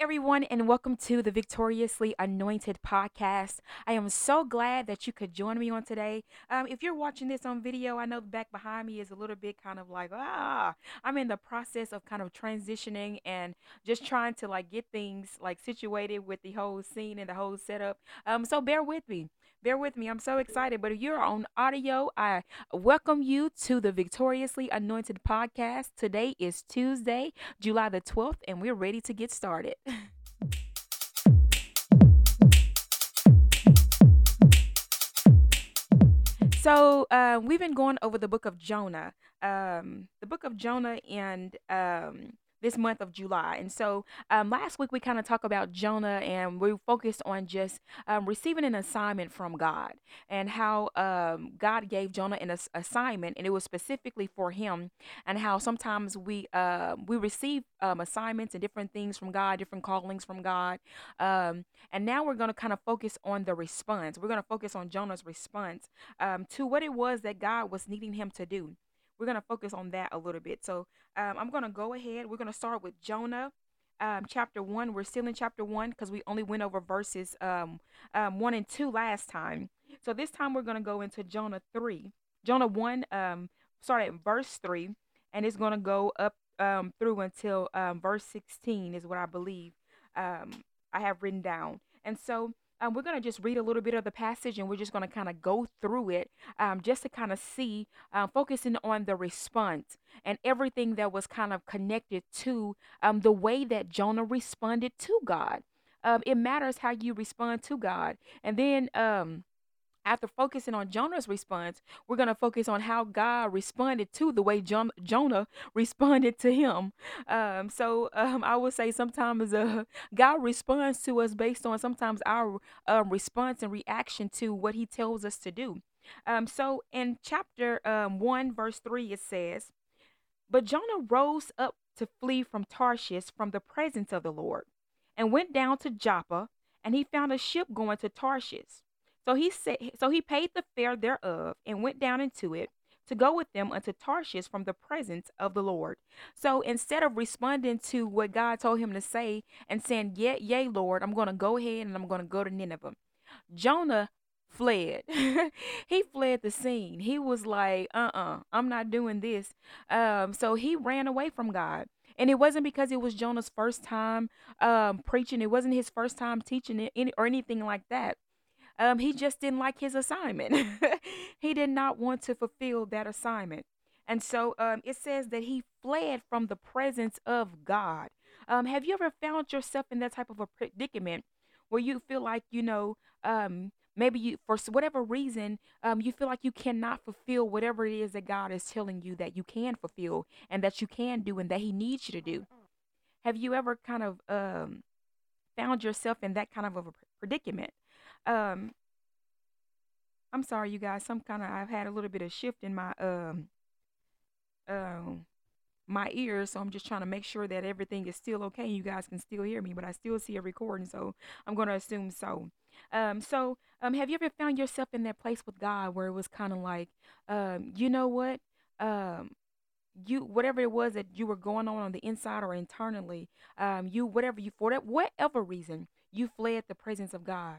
everyone, and welcome to the Victoriously Anointed podcast. I am so glad that you could join me on today. Um, if you're watching this on video, I know the back behind me is a little bit kind of like, ah, I'm in the process of kind of transitioning and just trying to like get things like situated with the whole scene and the whole setup. Um, so bear with me bear with me. I'm so excited. But if you're on audio, I welcome you to the Victoriously Anointed podcast. Today is Tuesday, July the 12th, and we're ready to get started. So uh, we've been going over the book of Jonah, um, the book of Jonah, and um, this month of July. And so um, last week we kind of talked about Jonah and we focused on just um, receiving an assignment from God and how um, God gave Jonah an ass- assignment and it was specifically for him and how sometimes we uh, we receive um, assignments and different things from God, different callings from God. Um, and now we're going to kind of focus on the response. We're going to focus on Jonah's response um, to what it was that God was needing him to do we're going to focus on that a little bit. So um, I'm going to go ahead. We're going to start with Jonah. Um, chapter one. We're still in chapter one because we only went over verses um, um, one and two last time. So this time we're going to go into Jonah three. Jonah one, um, start at verse three, and it's going to go up um, through until um, verse 16 is what I believe um, I have written down. And so um, we're going to just read a little bit of the passage and we're just going to kind of go through it um, just to kind of see, uh, focusing on the response and everything that was kind of connected to um, the way that Jonah responded to God. Um, it matters how you respond to God. And then, um, after focusing on Jonah's response, we're going to focus on how God responded to the way Jonah responded to him. Um, so um, I would say sometimes uh, God responds to us based on sometimes our um, response and reaction to what he tells us to do. Um, so in chapter um, 1, verse 3, it says, But Jonah rose up to flee from Tarshish from the presence of the Lord and went down to Joppa, and he found a ship going to Tarshish. So he said, so he paid the fare thereof and went down into it to go with them unto Tarshish from the presence of the Lord. So instead of responding to what God told him to say and saying, "Yea, yea, Lord, I'm going to go ahead and I'm going to go to Nineveh," Jonah fled. he fled the scene. He was like, "Uh-uh, I'm not doing this." Um, so he ran away from God. And it wasn't because it was Jonah's first time um, preaching. It wasn't his first time teaching it or anything like that. Um, he just didn't like his assignment. he did not want to fulfill that assignment. And so um, it says that he fled from the presence of God. Um, have you ever found yourself in that type of a predicament where you feel like, you know, um, maybe you, for whatever reason, um, you feel like you cannot fulfill whatever it is that God is telling you that you can fulfill and that you can do and that He needs you to do? Have you ever kind of um, found yourself in that kind of a predicament? Um, I'm sorry, you guys. Some kind of I've had a little bit of shift in my um um my ears, so I'm just trying to make sure that everything is still okay. You guys can still hear me, but I still see a recording, so I'm going to assume so. Um, so um, have you ever found yourself in that place with God where it was kind of like, um, you know what, um, you whatever it was that you were going on on the inside or internally, um, you whatever you for that whatever reason you fled the presence of God.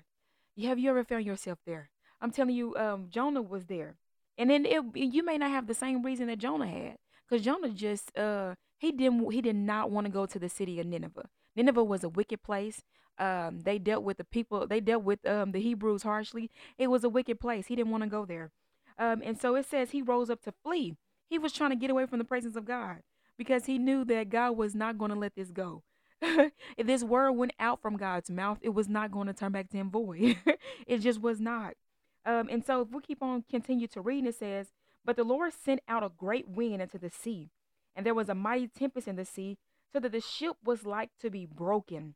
Have you ever found yourself there? I'm telling you, um, Jonah was there, and then it, you may not have the same reason that Jonah had, because Jonah just uh he didn't he did not want to go to the city of Nineveh. Nineveh was a wicked place. Um, they dealt with the people. They dealt with um the Hebrews harshly. It was a wicked place. He didn't want to go there. Um, and so it says he rose up to flee. He was trying to get away from the presence of God because he knew that God was not going to let this go. if this word went out from God's mouth, it was not going to turn back to him void. it just was not. Um, and so if we keep on continue to read, it says, But the Lord sent out a great wind into the sea, and there was a mighty tempest in the sea, so that the ship was like to be broken.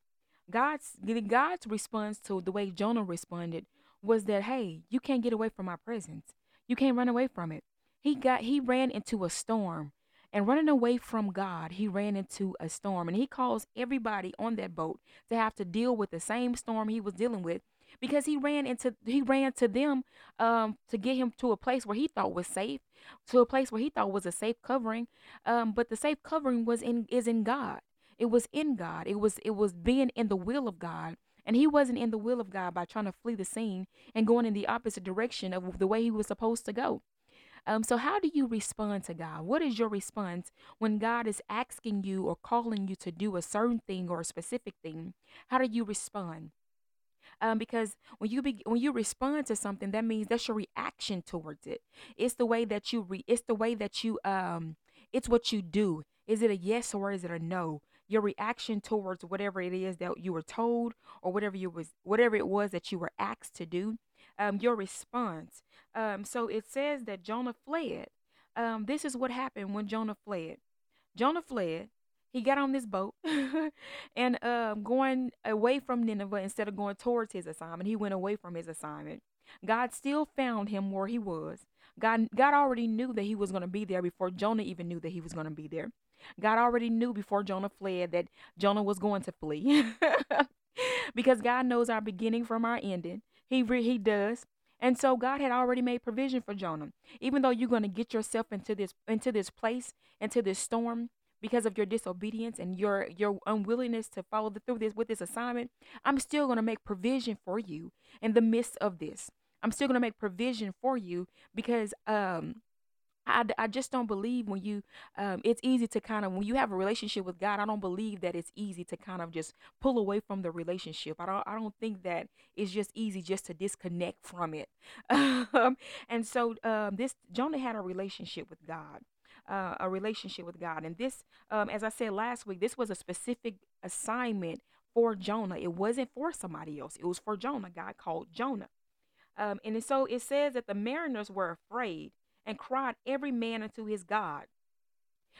God's God's response to the way Jonah responded was that, hey, you can't get away from my presence. You can't run away from it. He got he ran into a storm and running away from God, he ran into a storm. And he caused everybody on that boat to have to deal with the same storm he was dealing with because he ran into he ran to them um, to get him to a place where he thought was safe, to a place where he thought was a safe covering. Um, but the safe covering was in is in God. It was in God. It was it was being in the will of God. And he wasn't in the will of God by trying to flee the scene and going in the opposite direction of the way he was supposed to go. Um, so how do you respond to God? What is your response when God is asking you or calling you to do a certain thing or a specific thing? How do you respond? Um, because when you be, when you respond to something, that means that's your reaction towards it. It's the way that you re, it's the way that you um, it's what you do. Is it a yes or is it a no? Your reaction towards whatever it is that you were told or whatever you was whatever it was that you were asked to do. Um, your response. Um, so it says that Jonah fled. Um, this is what happened when Jonah fled. Jonah fled. He got on this boat and um, going away from Nineveh instead of going towards his assignment. He went away from his assignment. God still found him where he was. God, God already knew that he was going to be there before Jonah even knew that he was going to be there. God already knew before Jonah fled that Jonah was going to flee. because God knows our beginning from our ending. He re- he does. And so God had already made provision for Jonah. Even though you're going to get yourself into this into this place, into this storm because of your disobedience and your your unwillingness to follow through this with this assignment, I'm still going to make provision for you in the midst of this. I'm still going to make provision for you because um I, I just don't believe when you um, it's easy to kind of when you have a relationship with God I don't believe that it's easy to kind of just pull away from the relationship. I don't I don't think that it's just easy just to disconnect from it. Um, and so um, this Jonah had a relationship with God uh, a relationship with God. And this um, as I said last week this was a specific assignment for Jonah. It wasn't for somebody else. It was for Jonah. God called Jonah. Um, and so it says that the mariners were afraid and cried every man unto his God.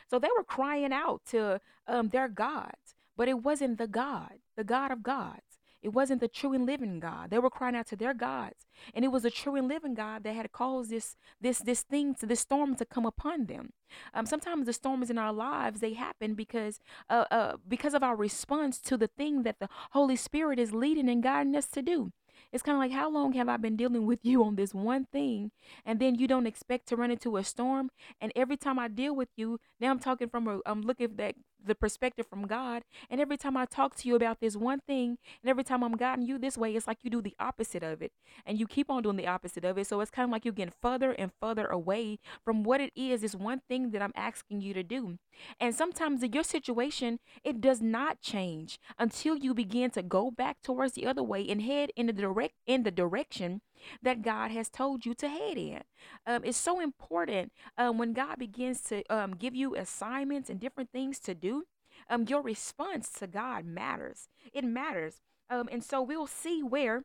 So they were crying out to um, their gods, but it wasn't the God, the God of gods. It wasn't the true and living God. They were crying out to their gods, and it was the true and living God that had caused this this this thing to this storm to come upon them. Um, sometimes the storms in our lives they happen because uh, uh because of our response to the thing that the Holy Spirit is leading and guiding us to do. It's kind of like, how long have I been dealing with you on this one thing? And then you don't expect to run into a storm. And every time I deal with you, now I'm talking from a, I'm looking at that the perspective from God. And every time I talk to you about this one thing, and every time I'm guiding you this way, it's like you do the opposite of it. And you keep on doing the opposite of it. So it's kind of like you're getting further and further away from what it is, this one thing that I'm asking you to do. And sometimes in your situation, it does not change until you begin to go back towards the other way and head in the direct in the direction that God has told you to head in. Um, it's so important um, when God begins to um, give you assignments and different things to do. Um, your response to God matters. It matters. Um, and so we'll see where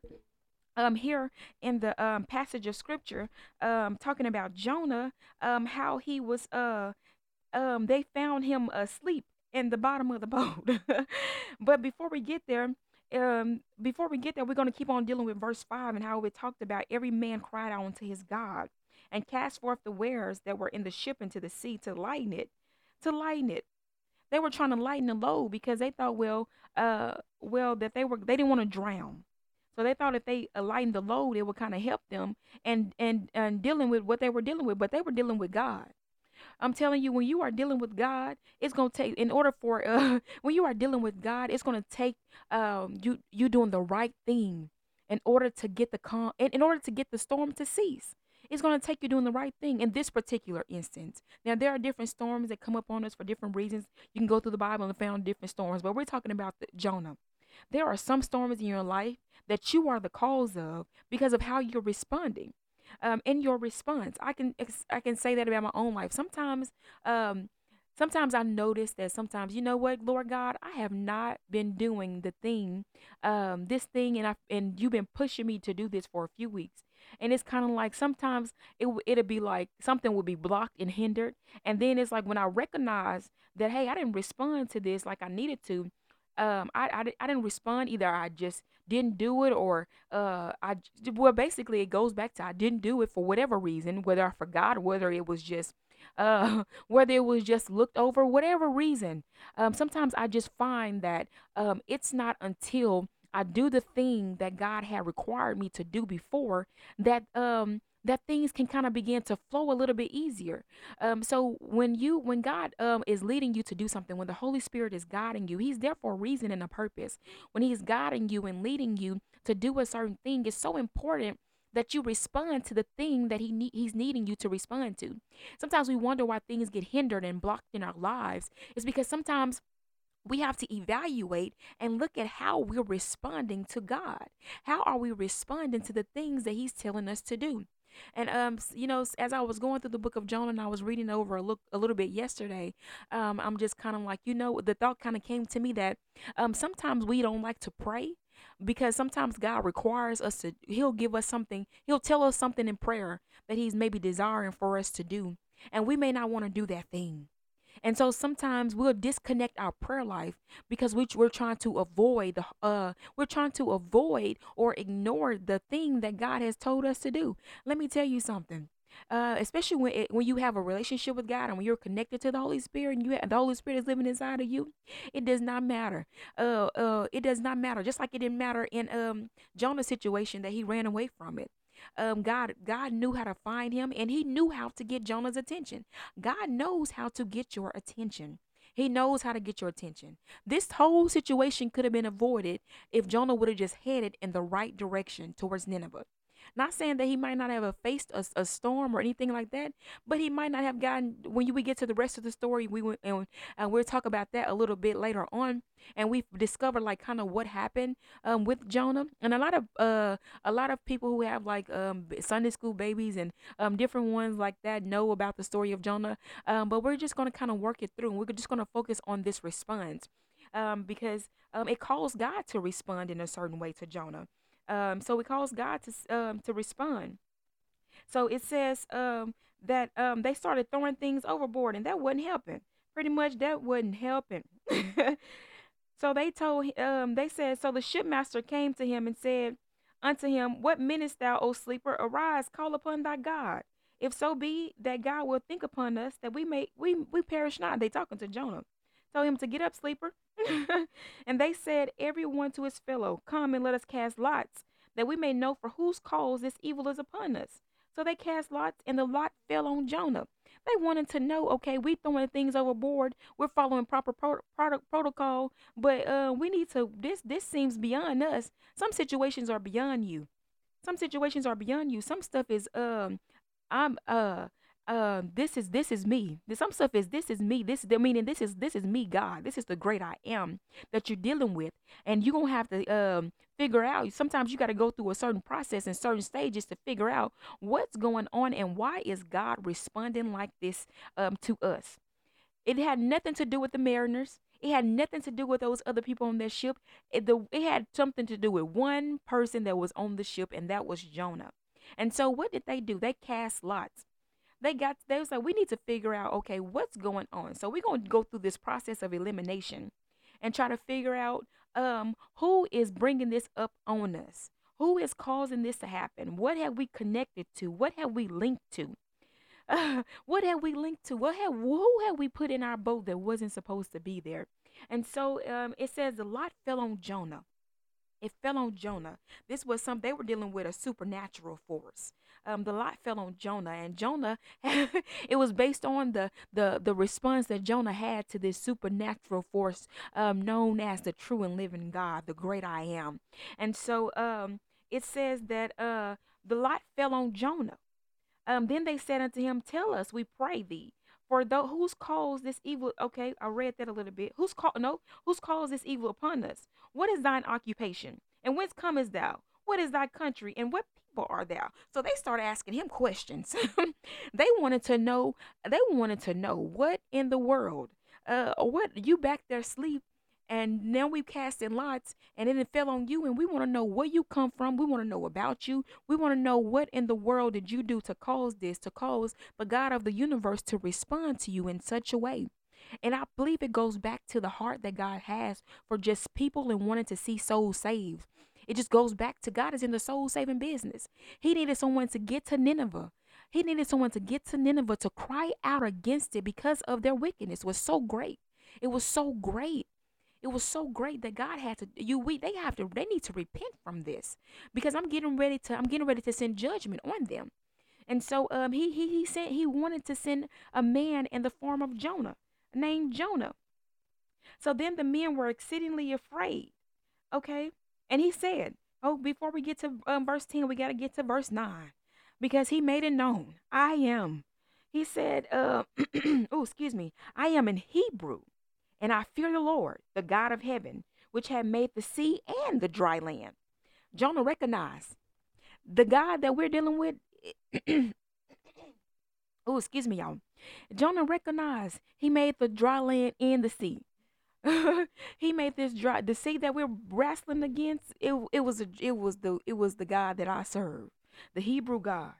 um here in the um passage of scripture um talking about Jonah um how he was uh um they found him asleep in the bottom of the boat but before we get there um, before we get there, we're going to keep on dealing with verse 5 and how it talked about every man cried out unto his God and cast forth the wares that were in the ship into the sea to lighten it, to lighten it. They were trying to lighten the load because they thought, well, uh, well, that they were, they didn't want to drown. So they thought if they lightened the load, it would kind of help them and, and, and dealing with what they were dealing with, but they were dealing with God. I'm telling you, when you are dealing with God, it's gonna take. In order for uh, when you are dealing with God, it's gonna take um you you doing the right thing in order to get the calm in, in order to get the storm to cease. It's going to take you doing the right thing in this particular instance. Now, there are different storms that come up on us for different reasons. You can go through the Bible and find different storms, but we're talking about the, Jonah. There are some storms in your life that you are the cause of because of how you're responding um, in your response. I can I can say that about my own life. Sometimes um, sometimes I notice that sometimes you know what, Lord God, I have not been doing the thing, um, this thing, and I and you've been pushing me to do this for a few weeks. And it's kind of like sometimes it it'll be like something will be blocked and hindered, and then it's like when I recognize that hey, I didn't respond to this like I needed to, um, I, I, I didn't respond either. I just didn't do it, or uh, I well, basically it goes back to I didn't do it for whatever reason, whether I forgot, whether it was just uh, whether it was just looked over, whatever reason. Um, sometimes I just find that um, it's not until I do the thing that God had required me to do before that um that things can kind of begin to flow a little bit easier. Um, so when you when God um is leading you to do something, when the Holy Spirit is guiding you, He's there for a reason and a purpose. When He's guiding you and leading you to do a certain thing, it's so important that you respond to the thing that he need, he's needing you to respond to. Sometimes we wonder why things get hindered and blocked in our lives. It's because sometimes we have to evaluate and look at how we're responding to God. How are we responding to the things that He's telling us to do? And um, you know, as I was going through the book of Jonah and I was reading over a look a little bit yesterday, um, I'm just kind of like, you know, the thought kind of came to me that um, sometimes we don't like to pray because sometimes God requires us to. He'll give us something. He'll tell us something in prayer that He's maybe desiring for us to do, and we may not want to do that thing. And so sometimes we'll disconnect our prayer life because we, we're trying to avoid the uh we're trying to avoid or ignore the thing that God has told us to do. Let me tell you something. Uh, especially when it, when you have a relationship with God and when you're connected to the Holy Spirit and you have, the Holy Spirit is living inside of you, it does not matter. Uh, uh, it does not matter. Just like it didn't matter in um Jonah's situation that he ran away from it um, God God knew how to find him and he knew how to get Jonah's attention. God knows how to get your attention. He knows how to get your attention. This whole situation could have been avoided if Jonah would have just headed in the right direction towards Nineveh. Not saying that he might not have faced a, a storm or anything like that, but he might not have gotten. When you we get to the rest of the story, we and, and we'll talk about that a little bit later on, and we discovered like kind of what happened um, with Jonah. And a lot of uh a lot of people who have like um Sunday school babies and um different ones like that know about the story of Jonah. Um, but we're just gonna kind of work it through, and we're just gonna focus on this response. Um, because um, it calls God to respond in a certain way to Jonah. Um, so it calls God to um, to respond. So it says um, that um, they started throwing things overboard, and that wasn't helping. Pretty much, that wasn't helping. so they told um, they said so the shipmaster came to him and said unto him, What meanest thou, O sleeper? Arise, call upon thy God. If so be that God will think upon us that we may we we perish not. They talking to Jonah. Told him to get up, sleeper. and they said, every one to his fellow, Come and let us cast lots, that we may know for whose cause this evil is upon us. So they cast lots, and the lot fell on Jonah. They wanted to know, okay, we throwing things overboard. We're following proper pro- product protocol, but uh, we need to. This this seems beyond us. Some situations are beyond you. Some situations are beyond you. Some stuff is um, I'm uh uh, this is this is me. Some stuff is this is me. This the meaning this is this is me, God. This is the great I am that you're dealing with, and you're gonna have to um figure out. Sometimes you got to go through a certain process and certain stages to figure out what's going on and why is God responding like this um to us. It had nothing to do with the mariners. It had nothing to do with those other people on that ship. It, the, it had something to do with one person that was on the ship, and that was Jonah. And so, what did they do? They cast lots they got they was like we need to figure out okay what's going on? So we're going to go through this process of elimination and try to figure out um who is bringing this up on us? Who is causing this to happen? What have we connected to? What have we linked to? Uh, what have we linked to? What have who have we put in our boat that wasn't supposed to be there? And so um, it says the lot fell on jonah it fell on Jonah. This was some they were dealing with a supernatural force. Um, the lot fell on Jonah, and Jonah, it was based on the the the response that Jonah had to this supernatural force um, known as the true and living God, the great I am. And so um, it says that uh, the lot fell on Jonah. Um, then they said unto him, Tell us, we pray thee, for though who's caused this evil? Okay, I read that a little bit. Who's called? No, who's caused this evil upon us? What is thine occupation? And whence comest thou? What is thy country? And what people are thou? So they started asking him questions. they wanted to know. They wanted to know what in the world. Uh, what you back there sleep and now we've cast in lots and then it fell on you and we want to know where you come from. We want to know about you. We want to know what in the world did you do to cause this to cause the god of the universe to respond to you in such a way. And i believe it goes back to the heart that god has for just people and wanting to see souls saved. It just goes back to god is in the soul saving business. He needed someone to get to nineveh. He needed someone to get to nineveh to cry out against it because of their wickedness. It was so great. It was so great it was so great that God had to you we they have to they need to repent from this because I'm getting ready to I'm getting ready to send judgment on them. And so um he he he sent he wanted to send a man in the form of Jonah, named Jonah. So then the men were exceedingly afraid. Okay? And he said, Oh, before we get to um, verse 10, we got to get to verse 9 because he made it known. I am. He said, uh, Oh, excuse me. I am in Hebrew, and I fear the Lord, the God of heaven, which had made the sea and the dry land. Jonah recognized the God that we're dealing with. oh, excuse me, y'all. Jonah recognized he made the dry land and the sea. he made this dry the sea that we're wrestling against. It it was a, it was the it was the God that I serve, the Hebrew God.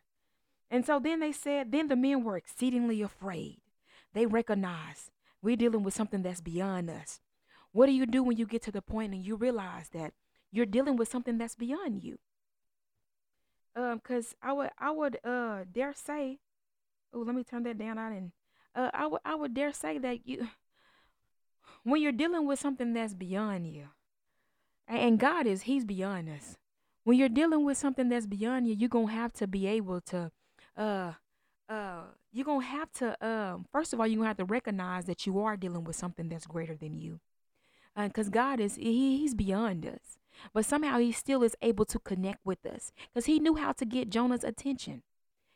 And so then they said, then the men were exceedingly afraid. They recognized we're dealing with something that's beyond us. What do you do when you get to the point and you realize that you're dealing with something that's beyond you? Um, cause I would I would uh dare say, oh, let me turn that down. I didn't. Uh, I would I would dare say that you when you're dealing with something that's beyond you, and God is, He's beyond us. When you're dealing with something that's beyond you, you're gonna have to be able to, uh, uh, you're gonna have to, um, first of all, you're gonna have to recognize that you are dealing with something that's greater than you, because uh, God is, he, He's beyond us. But somehow He still is able to connect with us, because He knew how to get Jonah's attention.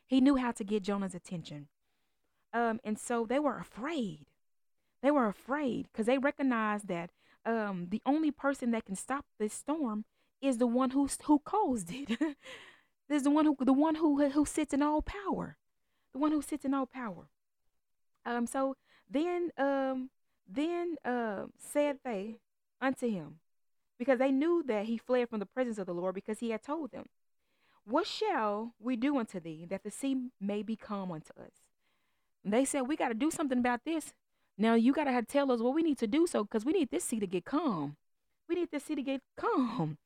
He knew how to get Jonah's attention. Um, and so they were afraid. They were afraid because they recognized that um, the only person that can stop this storm is the one who who caused it. There's the one who the one who who sits in all power, the one who sits in all power. Um. So then um then uh, said they unto him, because they knew that he fled from the presence of the Lord, because he had told them, What shall we do unto thee that the sea may be calm unto us? And they said, We got to do something about this. Now you gotta tell us what we need to do so because we need this sea to get calm. We need this sea to get calm.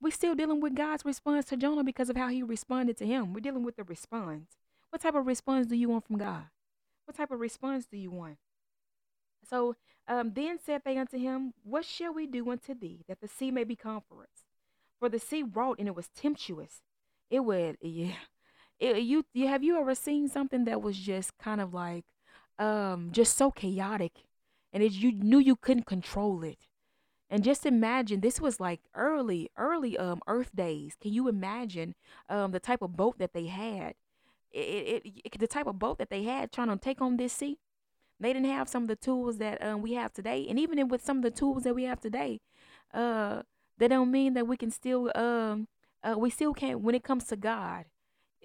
We're still dealing with God's response to Jonah because of how he responded to him. We're dealing with the response. What type of response do you want from God? What type of response do you want? So um, then said they unto him, What shall we do unto thee, that the sea may be calm for us? For the sea wrought and it was tempestuous. It would, yeah. It, you, you have you ever seen something that was just kind of like um just so chaotic and it, you knew you couldn't control it and just imagine this was like early early um earth days can you imagine um the type of boat that they had it, it, it the type of boat that they had trying to take on this sea they didn't have some of the tools that um, we have today and even with some of the tools that we have today uh that don't mean that we can still um uh, we still can't when it comes to god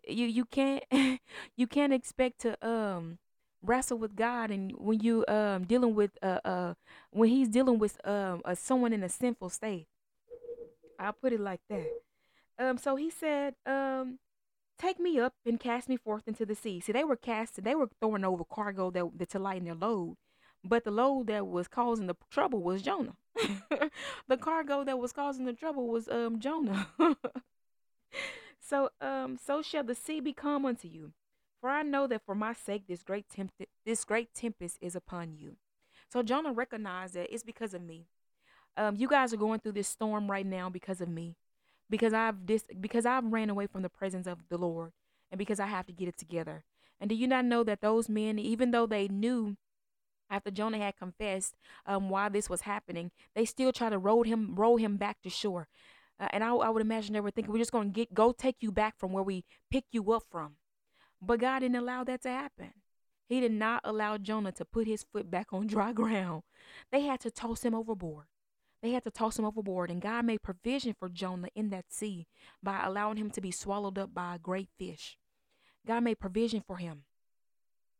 you you can't you can't expect to um wrestle with God and when you um dealing with uh uh when he's dealing with um uh, someone in a sinful state. I'll put it like that. Um so he said um take me up and cast me forth into the sea. See they were casting, they were throwing over cargo that, that to lighten their load. But the load that was causing the trouble was Jonah. the cargo that was causing the trouble was um Jonah. so um so shall the sea become unto you for I know that for my sake this great temp- this great tempest is upon you. So Jonah recognized that it's because of me. Um, you guys are going through this storm right now because of me, because I've dis- because I've ran away from the presence of the Lord, and because I have to get it together. And do you not know that those men, even though they knew after Jonah had confessed um, why this was happening, they still try to roll him roll him back to shore. Uh, and I, I would imagine they were thinking, we're just going to get go take you back from where we picked you up from. But God didn't allow that to happen. He did not allow Jonah to put his foot back on dry ground. They had to toss him overboard. They had to toss him overboard, and God made provision for Jonah in that sea by allowing him to be swallowed up by a great fish. God made provision for him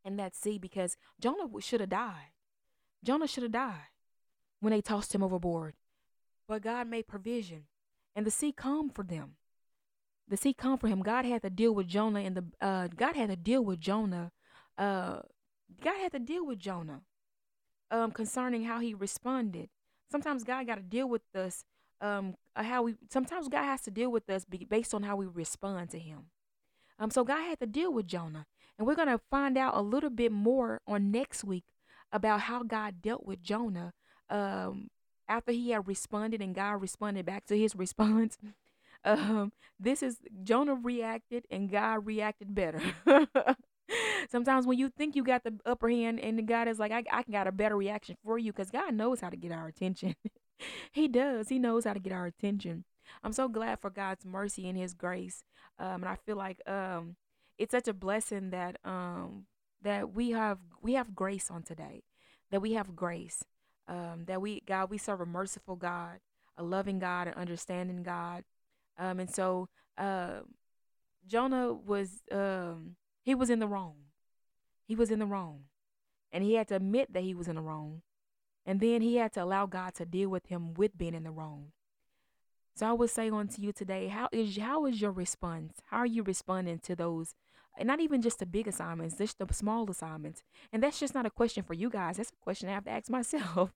in that sea because Jonah should have died. Jonah should have died when they tossed him overboard. But God made provision, and the sea calmed for them the sea come for him. God had to deal with Jonah and the uh God had to deal with Jonah. Uh God had to deal with Jonah um concerning how he responded. Sometimes God got to deal with us um uh, how we sometimes God has to deal with us based on how we respond to him. Um so God had to deal with Jonah. And we're going to find out a little bit more on next week about how God dealt with Jonah um after he had responded and God responded back to his response. Um, this is Jonah reacted and God reacted better. Sometimes when you think you got the upper hand and God is like, I, I got a better reaction for you because God knows how to get our attention. he does. He knows how to get our attention. I'm so glad for God's mercy and his grace. Um, and I feel like um it's such a blessing that um that we have we have grace on today. That we have grace. Um that we God we serve a merciful God, a loving God, an understanding God. Um and so uh Jonah was um he was in the wrong. He was in the wrong. And he had to admit that he was in the wrong. And then he had to allow God to deal with him with being in the wrong. So I would say unto you today, how is how is your response? How are you responding to those? And not even just the big assignments, just the small assignments. And that's just not a question for you guys. That's a question I have to ask myself.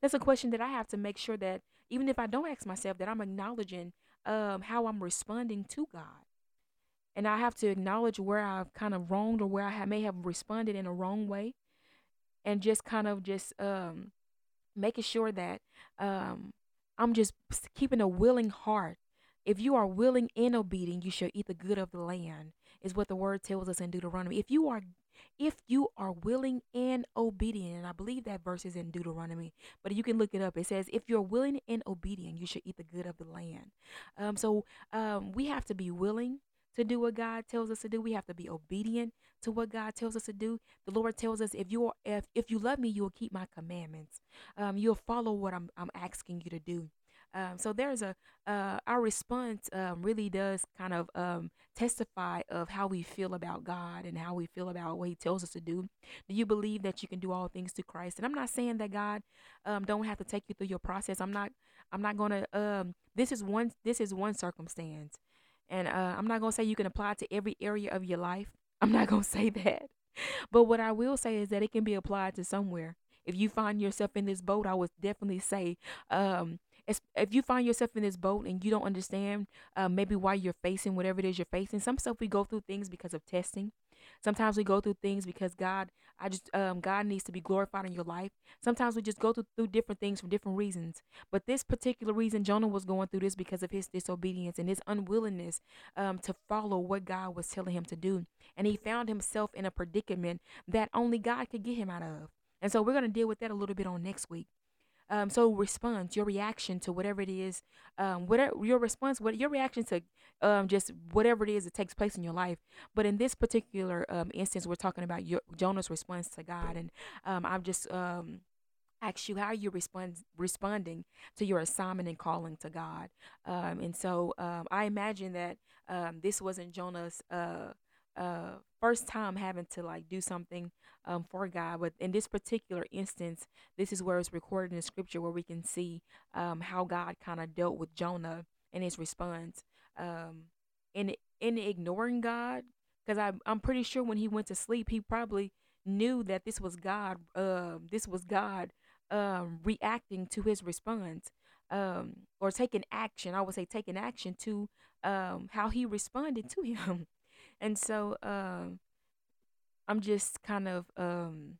that's a question that I have to make sure that even if I don't ask myself, that I'm acknowledging um, how I'm responding to God. And I have to acknowledge where I've kind of wronged or where I have, may have responded in a wrong way. And just kind of just um, making sure that um, I'm just keeping a willing heart. If you are willing and obedient, you shall eat the good of the land, is what the word tells us in Deuteronomy. If you are if you are willing and obedient, and I believe that verse is in Deuteronomy, but you can look it up. It says, if you're willing and obedient, you should eat the good of the land. Um, so um, we have to be willing to do what God tells us to do. We have to be obedient to what God tells us to do. The Lord tells us, if you are, if if you love me, you will keep my commandments. Um, you'll follow what I'm I'm asking you to do. Um, so there's a uh, our response um, really does kind of um, testify of how we feel about God and how we feel about what He tells us to do. Do you believe that you can do all things through Christ? And I'm not saying that God um, don't have to take you through your process. I'm not. I'm not gonna. Um, this is one. This is one circumstance, and uh, I'm not gonna say you can apply to every area of your life. I'm not gonna say that. But what I will say is that it can be applied to somewhere. If you find yourself in this boat, I would definitely say, um, if you find yourself in this boat and you don't understand uh, maybe why you're facing whatever it is you're facing, some stuff we go through things because of testing. Sometimes we go through things because God, I just um, God needs to be glorified in your life. Sometimes we just go through, through different things for different reasons. But this particular reason, Jonah was going through this because of his disobedience and his unwillingness um, to follow what God was telling him to do. And he found himself in a predicament that only God could get him out of. And so we're going to deal with that a little bit on next week. Um, so response, your reaction to whatever it is, um, whatever your response, what your reaction to um, just whatever it is that takes place in your life. But in this particular um, instance, we're talking about your Jonah's response to God, and um, I'm just um, ask you how you respond responding to your assignment and calling to God. Um, and so um, I imagine that um, this wasn't Jonah's uh, uh, first time having to like do something um, for God. But in this particular instance, this is where it's recorded in scripture where we can see um, how God kind of dealt with Jonah and his response. Um, in in ignoring God, because I'm I'm pretty sure when he went to sleep, he probably knew that this was God. Uh, this was God um, reacting to his response. Um, or taking action. I would say taking action to um, how he responded to him. And so um, I'm just kind of um,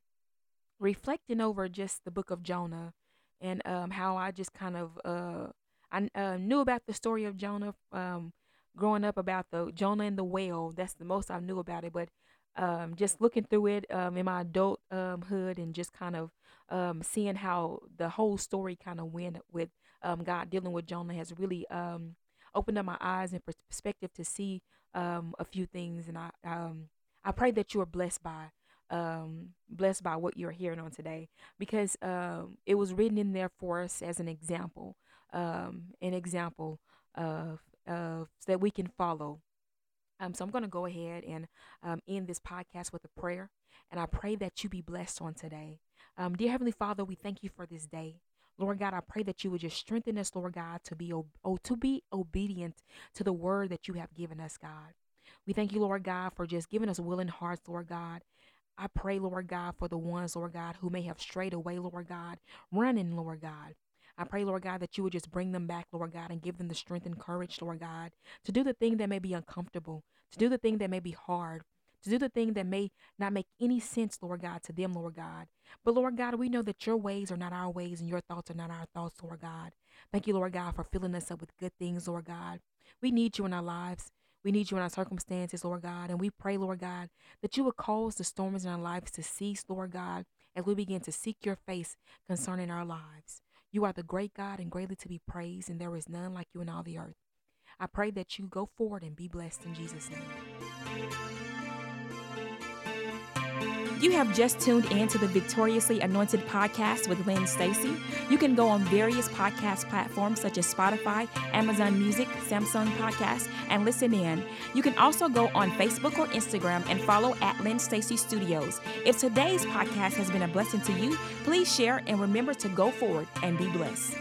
reflecting over just the book of Jonah and um, how I just kind of uh, I uh, knew about the story of Jonah um, growing up about the Jonah and the whale. That's the most I knew about it. But um, just looking through it um, in my adult um, and just kind of um, seeing how the whole story kind of went with um, God dealing with Jonah has really um, opened up my eyes and perspective to see um, a few things. And I um, I pray that you are blessed by um, blessed by what you're hearing on today because um, it was written in there for us as an example, um, an example of of so that we can follow. Um, so I'm going to go ahead and um, end this podcast with a prayer, and I pray that you be blessed on today. Um, dear Heavenly Father, we thank you for this day. Lord God, I pray that you would just strengthen us, Lord God, to be oh, to be obedient to the word that you have given us, God. We thank you, Lord God, for just giving us willing hearts, Lord God. I pray, Lord God, for the ones, Lord God, who may have strayed away, Lord God, running, Lord God. I pray, Lord God, that you would just bring them back, Lord God, and give them the strength and courage, Lord God, to do the thing that may be uncomfortable, to do the thing that may be hard, to do the thing that may not make any sense, Lord God, to them, Lord God. But Lord God, we know that your ways are not our ways and your thoughts are not our thoughts, Lord God. Thank you, Lord God, for filling us up with good things, Lord God. We need you in our lives. We need you in our circumstances, Lord God. And we pray, Lord God, that you would cause the storms in our lives to cease, Lord God, as we begin to seek your face concerning our lives. You are the great God and greatly to be praised, and there is none like you in all the earth. I pray that you go forward and be blessed in Jesus' name. You have just tuned in to the Victoriously Anointed podcast with Lynn Stacy. You can go on various podcast platforms such as Spotify, Amazon Music, Samsung Podcast, and listen in. You can also go on Facebook or Instagram and follow at Lynn Stacy Studios. If today's podcast has been a blessing to you, please share and remember to go forward and be blessed.